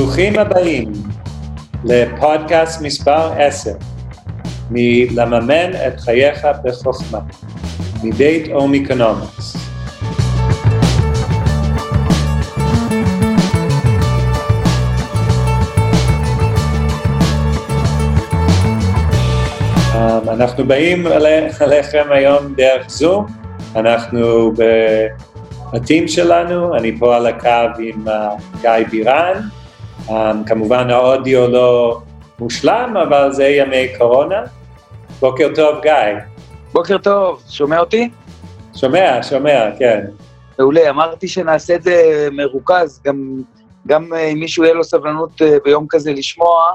ברוכים הבאים לפודקאסט מספר 10, מלממן את חייך בחוכמה, מבית אומיקונומיקס. אנחנו באים אליכם היום דרך זום, אנחנו בבתים שלנו, אני פה על הקו עם גיא בירן, um, כמובן האודיו לא מושלם, אבל זה ימי קורונה. בוקר טוב, גיא. בוקר טוב, שומע אותי? שומע, שומע, כן. מעולה, אמרתי שנעשה את זה מרוכז, גם, גם אם מישהו יהיה לו סבלנות אה, ביום כזה לשמוע,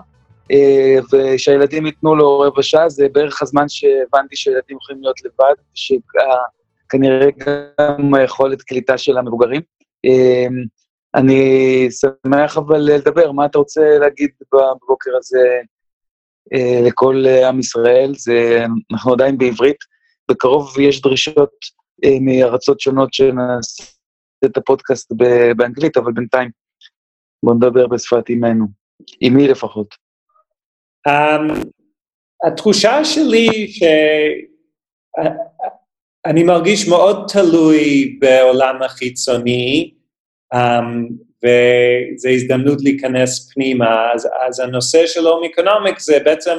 אה, ושהילדים ייתנו לו רבע שעה, זה בערך הזמן שהבנתי שילדים יכולים להיות לבד, שכנראה גם היכולת קליטה של המבוגרים. אה, אני שמח אבל לדבר, מה אתה רוצה להגיד בבוקר הזה אה, לכל עם ישראל? זה, אנחנו עדיין בעברית, בקרוב יש דרישות מארצות שונות שנעשה את הפודקאסט באנגלית, אבל בינתיים בואו נדבר בשפת אימנו, אימי לפחות. Um, התחושה שלי שאני מרגיש מאוד תלוי בעולם החיצוני, וזו הזדמנות להיכנס פנימה. אז, אז הנושא של הום-אקונומיק זה בעצם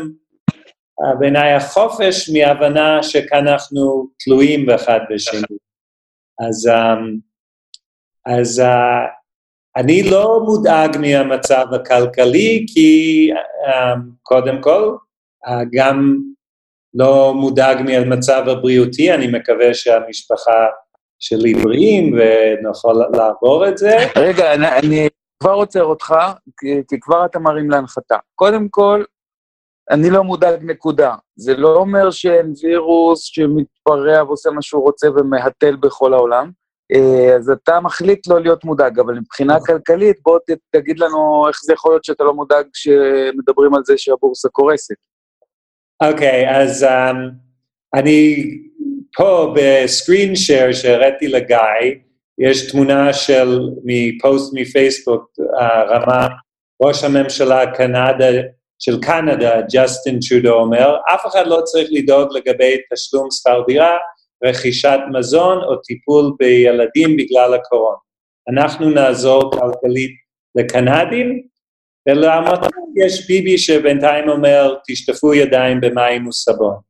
uh, בעיניי החופש מהבנה שכאן אנחנו תלויים באחד בשני. אז, um, אז uh, אני לא מודאג מהמצב הכלכלי, כי um, קודם כל, uh, גם לא מודאג מהמצב הבריאותי, אני מקווה שהמשפחה שלי בריאים ונוכל לעבור את זה. רגע, אני, אני כבר עוצר אותך, כי, כי כבר אתה מרים להנחתה. קודם כל, אני לא מודאג נקודה. זה לא אומר שאין וירוס שמתפרע ועושה מה שהוא רוצה ומהתל בכל העולם. אה, אז אתה מחליט לא להיות מודאג, אבל מבחינה כלכלית, בוא תגיד לנו איך זה יכול להיות שאתה לא מודאג כשמדברים על זה שהבורסה קורסת. אוקיי, okay, אז um, אני פה בסקרין שייר שהראיתי לגיא, יש תמונה של, מפוסט מפייסבוק, uh, רמה ראש הממשלה קנדה, של קנדה, ג'סטין טרודו אומר, אף אחד לא צריך לדאוג לגבי תשלום שכר דירה, רכישת מזון או טיפול בילדים בגלל הקורונה. אנחנו נעזור כלכלית לקנדים, ולעמותות יש ביבי שבינתיים אומר, תשטפו ידיים במים וסבון.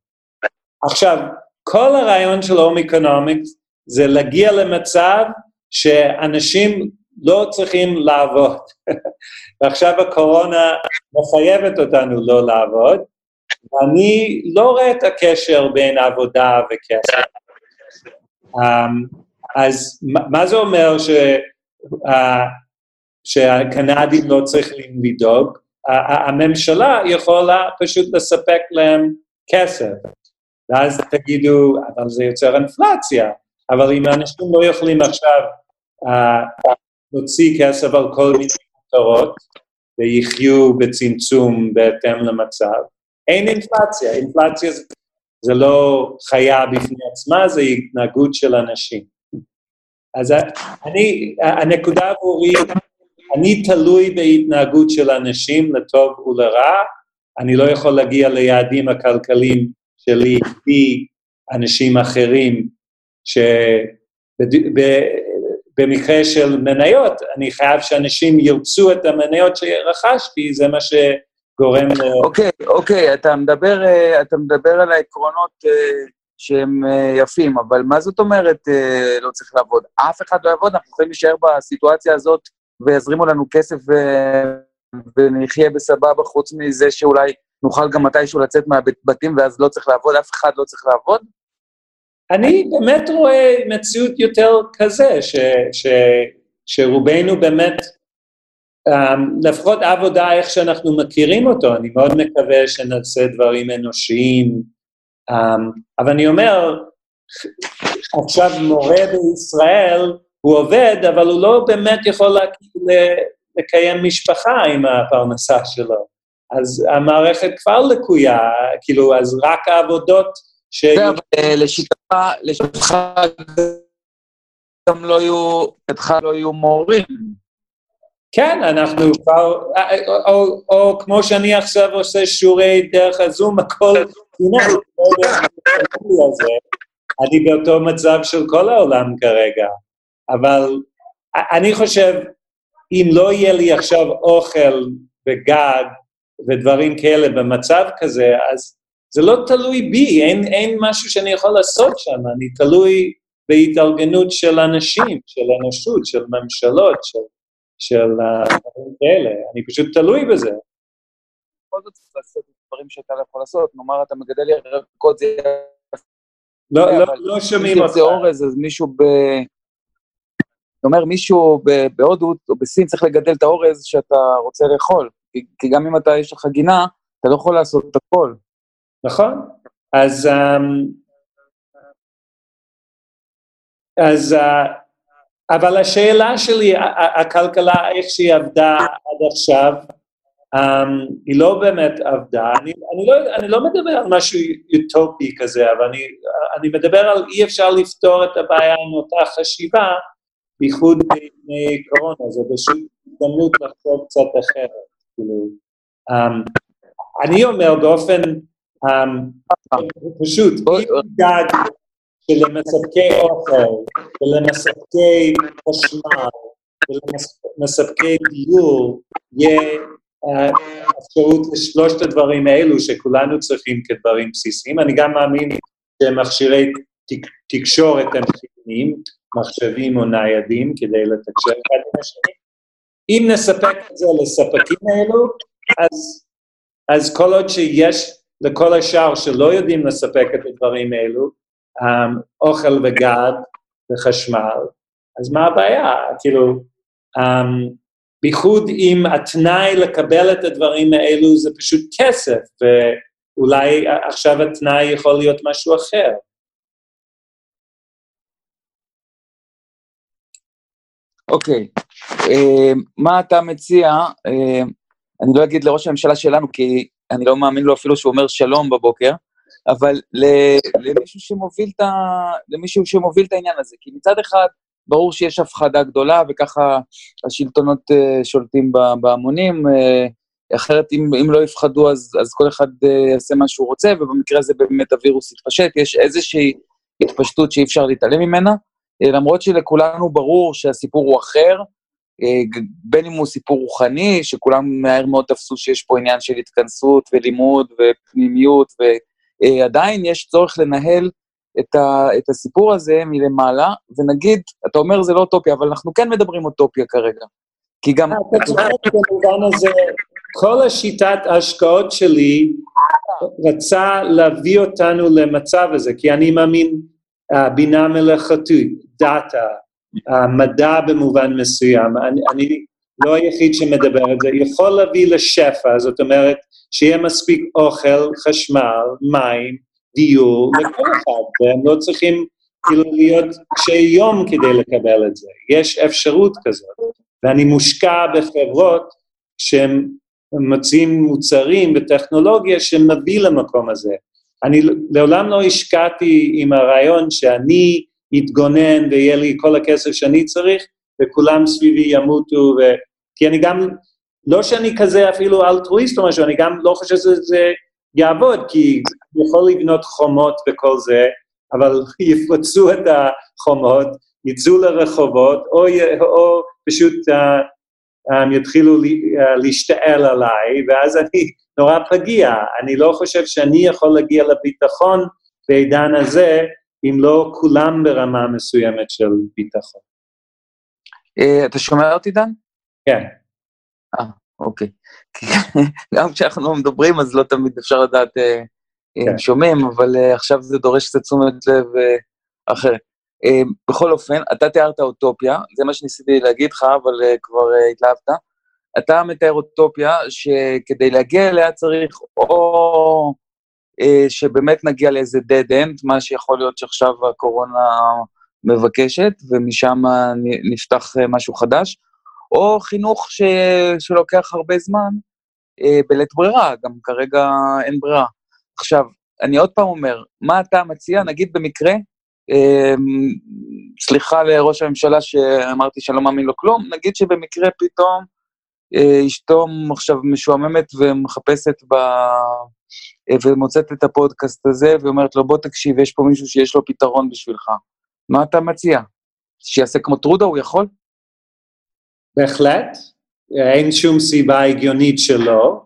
עכשיו, כל הרעיון של הום-אקונומיקס זה להגיע למצב שאנשים לא צריכים לעבוד. ועכשיו הקורונה מחייבת אותנו לא לעבוד, ואני לא רואה את הקשר בין עבודה וכסף. Um, אז מה זה אומר ש, uh, שהקנדים לא צריכים לדאוג? הממשלה יכולה פשוט לספק להם כסף, ואז תגידו, אבל זה יוצר אינפלציה, אבל אם אנשים לא יכולים עכשיו uh, להוציא כסף על כל מיני מטרות ויחיו בצמצום בהתאם למצב, אין אינפלציה, אינפלציה זה לא חיה בפני עצמה, זה התנהגות של אנשים. אז אני, הנקודה עבורי, אני תלוי בהתנהגות של אנשים לטוב ולרע, אני לא יכול להגיע ליעדים הכלכליים שלי לפי אנשים אחרים, שבמקרה של מניות, אני חייב שאנשים ירצו את המניות שרכשתי, זה מה ש... גורם ל... אוקיי, אוקיי, אתה מדבר, אה, אתה מדבר על העקרונות אה, שהם אה, יפים, אבל מה זאת אומרת לא צריך לעבוד? אף אחד לא יעבוד, אנחנו יכולים להישאר בסיטואציה הזאת ויזרימו לנו כסף ו... ונחיה בסבבה, חוץ מזה שאולי נוכל גם מתישהו לצאת מהבתים ואז לא צריך לעבוד, אף אחד לא צריך לעבוד? אני באמת רואה מציאות יותר כזה, ש, ש, שרובנו באמת um, לפחות עבודה איך שאנחנו מכירים אותו, אני מאוד מקווה שנעשה דברים אנושיים, um, אבל אני אומר, עכשיו מורה בישראל, הוא עובד, אבל הוא לא באמת יכול לקיים משפחה עם הפרנסה שלו. אז המערכת כבר לקויה, כאילו, אז רק העבודות ש... לשיטתך, לשיטתך גם לא יהיו, לשיטתך לא יהיו מורים. כן, אנחנו כבר, או, או, או כמו שאני עכשיו עושה שיעורי דרך הזום, הכל, אני באותו מצב של כל העולם כרגע, אבל אני חושב, אם לא יהיה לי עכשיו אוכל וגג ודברים כאלה. במצב כזה, אז זה לא תלוי בי, אין, אין משהו שאני יכול לעשות שם, אני תלוי בהתארגנות של אנשים, של אנושות, של ממשלות, של, של דברים כאלה, אני פשוט תלוי בזה. בכל זאת צריך לעשות דברים שאתה לא יכול לעשות, נאמר אתה מגדל ירקות, זה... לא, לא, לא שומעים אותך. זה אורז, אז מישהו ב... אומר, מישהו בהודו או בסין צריך לגדל את האורז שאתה רוצה לאכול, כי גם אם אתה, יש לך גינה, אתה לא יכול לעשות את הכל. נכון. אז, um, אז uh, אבל השאלה שלי, הכלכלה, איך שהיא עבדה עד עכשיו, um, היא לא באמת עבדה. אני, אני, לא, אני לא מדבר על משהו אוטופי כזה, אבל אני, אני מדבר על אי אפשר לפתור את הבעיה עם אותה חשיבה, בייחוד לפני קורונה, זה פשוט הזדמנות לחשוב קצת אחרת. כאילו, um, אני אומר באופן um, פשוט, אם גג שלמספקי אוכל ולמספקי חשמל ולמספקי דיור יהיה uh, אפשרות לשלושת הדברים האלו שכולנו צריכים כדברים בסיסיים. אני גם מאמין שמכשירי תק, תקשורת הם חיוניים, מחשבים או ניידים כדי לתקשר אחד עם השני. אם נספק את זה לספקים האלו, אז, אז כל עוד שיש לכל השאר שלא יודעים לספק את הדברים האלו, um, אוכל וגד וחשמל, אז מה הבעיה? כאילו, um, בייחוד אם התנאי לקבל את הדברים האלו זה פשוט כסף, ואולי עכשיו התנאי יכול להיות משהו אחר. אוקיי, uh, מה אתה מציע? Uh, אני לא אגיד לראש הממשלה שלנו, כי אני לא מאמין לו אפילו שהוא אומר שלום בבוקר, אבל למישהו שמוביל את, ה... למישהו שמוביל את העניין הזה. כי מצד אחד, ברור שיש הפחדה גדולה, וככה השלטונות uh, שולטים בהמונים, uh, אחרת אם, אם לא יפחדו אז, אז כל אחד uh, יעשה מה שהוא רוצה, ובמקרה הזה באמת הווירוס יתפשט, יש איזושהי התפשטות שאי אפשר להתעלם ממנה, למרות שלכולנו ברור שהסיפור הוא אחר, uh, בין אם הוא סיפור רוחני, שכולם מהר מאוד תפסו שיש פה עניין של התכנסות ולימוד ופנימיות, ו... אה, יש צורך לנהל את, ה, את הסיפור הזה מלמעלה, ונגיד, אתה אומר זה לא אוטופיה, אבל אנחנו כן מדברים אוטופיה כרגע. כי גם... אה, כל השיטת ההשקעות שלי רצה להביא אותנו למצב הזה, כי אני מאמין uh, בינה מלאכותית, דאטה, uh, מדע במובן מסוים, אני, אני לא היחיד שמדבר את זה, יכול להביא לשפע, זאת אומרת, שיהיה מספיק אוכל, חשמל, מים, דיור לכל אחד, והם לא צריכים כאילו להיות קשי יום כדי לקבל את זה. יש אפשרות כזאת, ואני מושקע בחברות שהן מציעים מוצרים וטכנולוגיה שמביא למקום הזה. אני לעולם לא השקעתי עם הרעיון שאני אתגונן ויהיה לי כל הכסף שאני צריך, וכולם סביבי ימותו, ו... כי אני גם לא שאני כזה אפילו אלטרואיסט או משהו, אני גם לא חושב שזה יעבוד, כי אני יכול לבנות חומות וכל זה, אבל יפרצו את החומות, יצאו לרחובות, או, או פשוט uh, um, יתחילו uh, להשתעל עליי, ואז אני נורא פגיע. אני לא חושב שאני יכול להגיע לביטחון בעידן הזה, אם לא כולם ברמה מסוימת של ביטחון. Uh, אתה שומע אותי, דן? כן. אה, אוקיי. גם כשאנחנו מדברים אז לא תמיד אפשר לדעת אה, אם כן. שומעים, אבל אה, עכשיו זה דורש קצת תשומת לב אה, אחרת. אה, בכל אופן, אתה תיארת אוטופיה, זה מה שניסיתי להגיד לך, אבל אה, כבר אה, התלהבת. אתה מתאר אוטופיה שכדי להגיע אליה צריך או אה, שבאמת נגיע לאיזה dead end, מה שיכול להיות שעכשיו הקורונה מבקשת, ומשם נפתח אה, משהו חדש, או חינוך ש... שלוקח הרבה זמן אה, בלית ברירה, גם כרגע אין ברירה. עכשיו, אני עוד פעם אומר, מה אתה מציע, נגיד במקרה, אה, סליחה לראש הממשלה שאמרתי שאני לא מאמין לו כלום, נגיד שבמקרה פתאום אה, אשתו עכשיו משועממת ומחפשת ב... אה, ומוצאת את הפודקאסט הזה, ואומרת לו, בוא תקשיב, יש פה מישהו שיש לו פתרון בשבילך. מה אתה מציע? שיעשה כמו טרודה, הוא יכול? בהחלט, אין שום סיבה הגיונית שלא.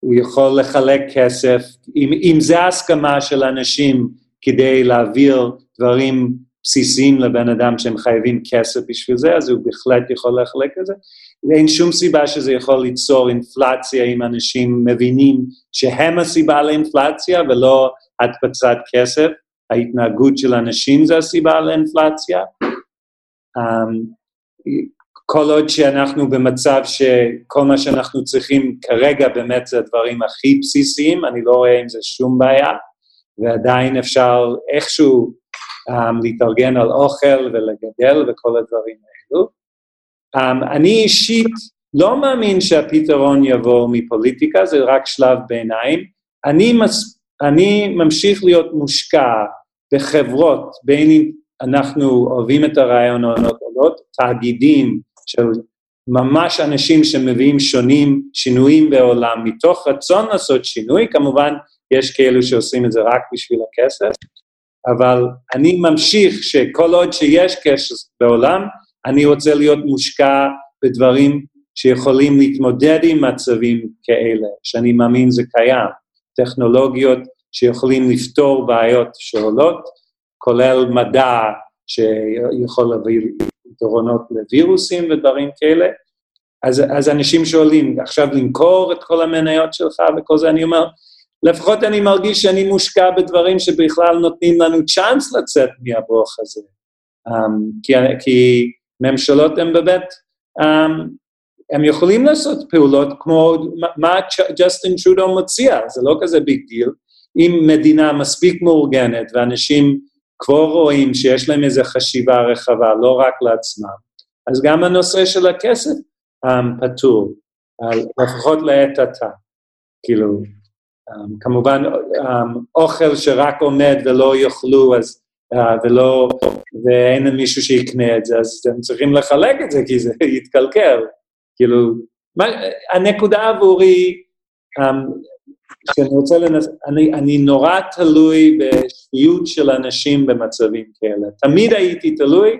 הוא יכול לחלק כסף, אם, אם זה ההסכמה של אנשים כדי להעביר דברים בסיסיים לבן אדם שהם חייבים כסף בשביל זה, אז הוא בהחלט יכול לחלק את זה. ואין שום סיבה שזה יכול ליצור אינפלציה אם אנשים מבינים שהם הסיבה לאינפלציה ולא הדפצת כסף, ההתנהגות של אנשים זה הסיבה לאינפלציה. Um, כל עוד שאנחנו במצב שכל מה שאנחנו צריכים כרגע באמת זה הדברים הכי בסיסיים, אני לא רואה עם זה שום בעיה, ועדיין אפשר איכשהו um, להתארגן על אוכל ולגדל וכל הדברים האלו. Um, אני אישית לא מאמין שהפתרון יבוא מפוליטיקה, זה רק שלב ביניים. אני, מס, אני ממשיך להיות מושקע בחברות, בין אם אנחנו אוהבים את הרעיונות או לא, תאגידים של ממש אנשים שמביאים שונים, שינויים בעולם, מתוך רצון לעשות שינוי, כמובן יש כאלו שעושים את זה רק בשביל הכסף, אבל אני ממשיך שכל עוד שיש כסף בעולם, אני רוצה להיות מושקע בדברים שיכולים להתמודד עם מצבים כאלה, שאני מאמין זה קיים, טכנולוגיות שיכולים לפתור בעיות שעולות, כולל מדע שיכול להביא פתרונות לווירוסים ודברים כאלה. אז, אז אנשים שואלים, עכשיו למכור את כל המניות שלך וכל זה, אני אומר, לפחות אני מרגיש שאני מושקע בדברים שבכלל נותנים לנו צ'אנס לצאת מהברוך הזה. Um, כי, כי ממשלות הן באמת, um, הם יכולים לעשות פעולות כמו מה ג'סטין טרודו מציע, זה לא כזה big deal. אם מדינה מספיק מאורגנת ואנשים כבר רואים שיש להם איזו חשיבה רחבה, לא רק לעצמם, אז גם הנושא של הכסף um, פתור, לפחות לעת עתה. כאילו, כמובן, um, אוכל שרק עומד ולא יאכלו, אז, uh, ולא, ואין מישהו שיקנה את זה, אז הם צריכים לחלק את זה, כי זה יתקלקל. כאילו, מה, הנקודה עבורי, um, שאני רוצה לנס... אני, אני נורא תלוי בשפיות של אנשים במצבים כאלה. תמיד הייתי תלוי,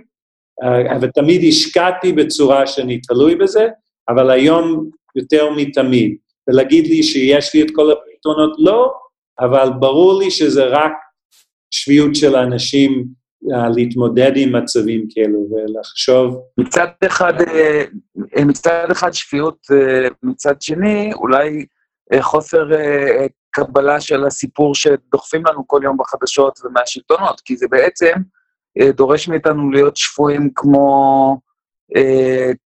אה, ותמיד השקעתי בצורה שאני תלוי בזה, אבל היום יותר מתמיד. ולהגיד לי שיש לי את כל הפתרונות, לא, אבל ברור לי שזה רק שפיות של אנשים uh, להתמודד עם מצבים כאלו ולחשוב. מצד אחד, אה, מצד אחד שפיות, מצד שני, אולי אה, חוסר אה, קבלה של הסיפור שדוחפים לנו כל יום בחדשות ומהשלטונות, כי זה בעצם דורש מאיתנו להיות שפויים כמו,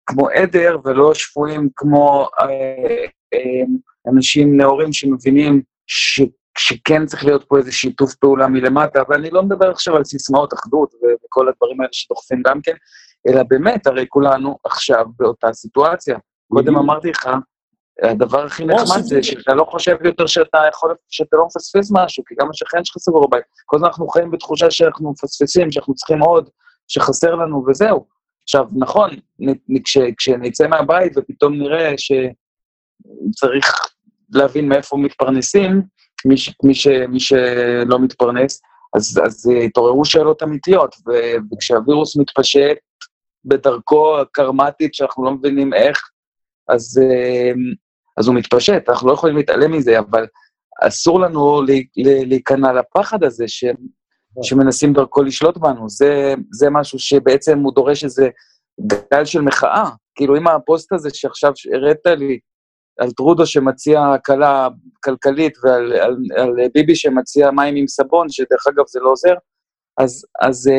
כמו עדר, ולא שפויים כמו אנשים נאורים שמבינים ש, שכן צריך להיות פה איזה שיתוף פעולה מלמטה, ואני לא מדבר עכשיו על סיסמאות אחדות וכל הדברים האלה שדוחפים גם כן, אלא באמת, הרי כולנו עכשיו באותה סיטואציה. קודם אמרתי לך, הדבר הכי נחמד זה שאתה לא חושב יותר שאתה יכול, שאתה לא מפספס משהו, כי גם השכן שלך סגור בבית. כל הזמן אנחנו חיים בתחושה שאנחנו מפספסים, שאנחנו צריכים עוד, שחסר לנו וזהו. עכשיו, נכון, כש, כשנצא מהבית ופתאום נראה שצריך להבין מאיפה מתפרנסים, מי, ש, מי, ש, מי שלא מתפרנס, אז, אז התעוררו שאלות אמיתיות, וכשהווירוס מתפשט בדרכו הקרמטית, שאנחנו לא מבינים איך, אז, אז הוא מתפשט, אנחנו לא יכולים להתעלם מזה, אבל אסור לנו להיכנע לפחד הזה ש, שמנסים דרכו לשלוט בנו. זה, זה משהו שבעצם הוא דורש איזה גל של מחאה. כאילו, אם הפוסט הזה שעכשיו הראת לי, על טרודו שמציע הקלה כלכלית ועל על, על ביבי שמציע מים עם סבון, שדרך אגב זה לא עוזר, אז, אז, אז,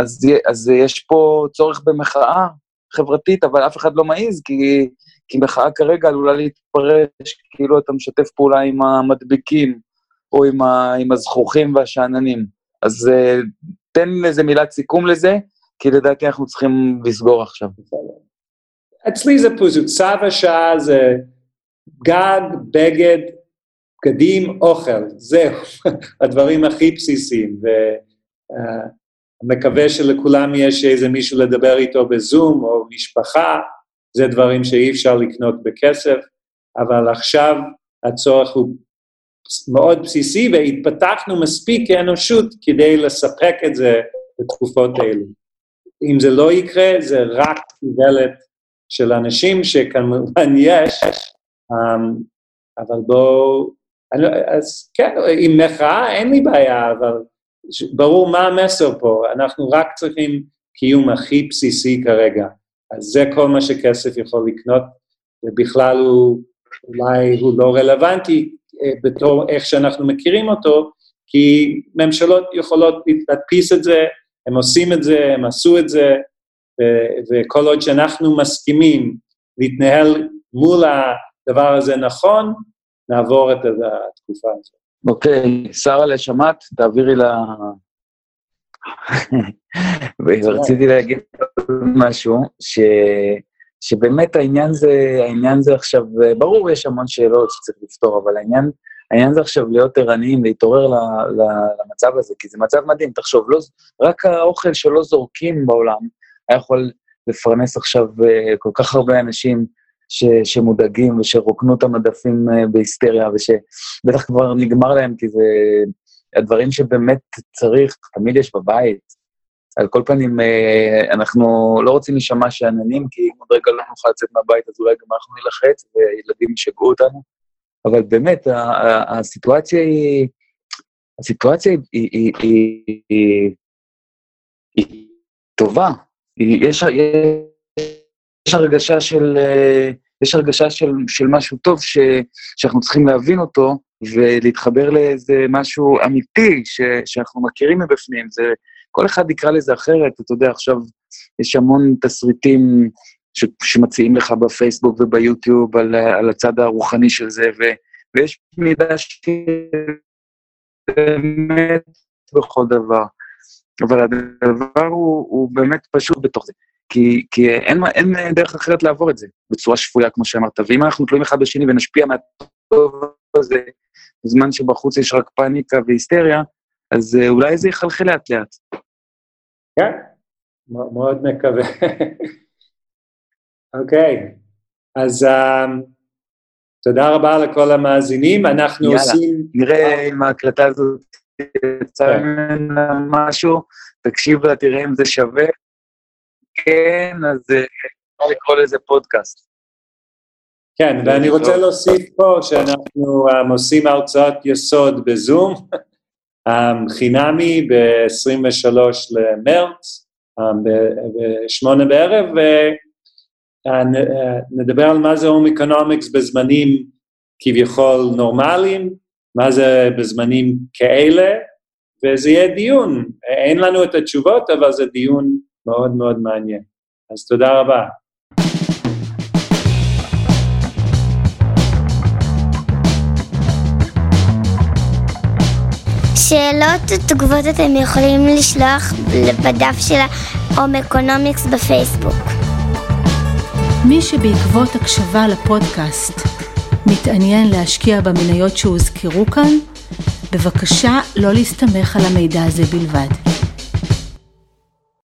אז, אז יש פה צורך במחאה חברתית, אבל אף אחד לא מעז, כי כי מחאה כרגע עלולה להתפרש כאילו אתה משתף פעולה עם המדביקים, או עם, ה, עם הזכוכים והשאננים. אז uh, תן איזה מילת סיכום לזה, כי לדעתי אנחנו צריכים לסגור עכשיו. אצלי זה פשוט, צו השעה זה גג, בגד, בגדים, אוכל, זהו, הדברים הכי בסיסיים. ומקווה uh, שלכולם יש איזה מישהו לדבר איתו בזום, או משפחה, זה דברים שאי אפשר לקנות בכסף, אבל עכשיו הצורך הוא מאוד בסיסי והתפתחנו מספיק כאנושות כדי לספק את זה בתקופות האלו. אם זה לא יקרה, זה רק איוולת של אנשים שכמובן יש, um, אבל בואו, אז כן, עם מחאה אין לי בעיה, אבל ברור מה המסר פה, אנחנו רק צריכים קיום הכי בסיסי כרגע. אז זה כל מה שכסף יכול לקנות, ובכלל הוא, אולי הוא לא רלוונטי אה, בתור איך שאנחנו מכירים אותו, כי ממשלות יכולות להדפיס את זה, הם עושים את זה, הם עשו את זה, וכל עוד שאנחנו מסכימים להתנהל מול הדבר הזה נכון, נעבור את התקופה הזאת. אוקיי, שרה שמעת? תעבירי לה... ורציתי להגיד משהו, ש... שבאמת העניין זה, העניין זה עכשיו, ברור יש המון שאלות שצריך לפתור, אבל העניין, העניין זה עכשיו להיות ערניים, להתעורר ל, ל, למצב הזה, כי זה מצב מדהים, תחשוב, לא, רק האוכל שלא זורקים בעולם היה יכול לפרנס עכשיו uh, כל כך הרבה אנשים ש, שמודאגים ושרוקנו את המדפים uh, בהיסטריה, ושבטח כבר נגמר להם, כי זה הדברים שבאמת צריך, תמיד יש בבית. על כל פנים, uh, אנחנו לא רוצים להישמע שאננים, כי אם עוד רגע לא נוכל לצאת מהבית, אז אולי גם אנחנו נלחץ וילדים ישגעו אותנו. אבל באמת, הסיטואציה היא... הסיטואציה היא, היא, היא, היא, היא טובה. יש, יש הרגשה של, יש הרגשה של, של משהו טוב ש, שאנחנו צריכים להבין אותו ולהתחבר לאיזה משהו אמיתי ש, שאנחנו מכירים מבפנים. זה, כל אחד יקרא לזה אחרת, אתה יודע, עכשיו יש המון תסריטים ש, שמציעים לך בפייסבוק וביוטיוב על, על הצד הרוחני של זה, ו, ויש מידה באמת בכל דבר. אבל הדבר הוא, הוא באמת פשוט בתוך זה. כי, כי אין, אין דרך אחרת לעבור את זה בצורה שפויה, כמו שאמרת. ואם אנחנו תלויים אחד בשני ונשפיע מהטוב הזה, בזמן שבחוץ יש רק פאניקה והיסטריה, אז אה, אולי זה יחלחל לאט-לאט. כן, מאוד מקווה. אוקיי, אז um, תודה רבה לכל המאזינים, אנחנו יאללה, עושים... נראה אם ההקלטה הזאת יצא כן. ממנה משהו, תקשיב לה, תראה אם זה שווה. כן, אז אה, אפשר לקרוא לזה פודקאסט. כן, ואני רוצה להוסיף פה שאנחנו um, עושים הרצאות יסוד בזום, um, חינמי ב-23 למרץ, um, ב-8 בערב, ונדבר uh, על מה זה home economics בזמנים כביכול נורמליים, מה זה בזמנים כאלה, וזה יהיה דיון. אין לנו את התשובות, אבל זה דיון מאוד מאוד מעניין. אז תודה רבה. שאלות ותגובות אתם יכולים לשלוח בדף של ה home economics בפייסבוק. מי שבעקבות הקשבה לפודקאסט מתעניין להשקיע במניות שהוזכרו כאן, בבקשה לא להסתמך על המידע הזה בלבד.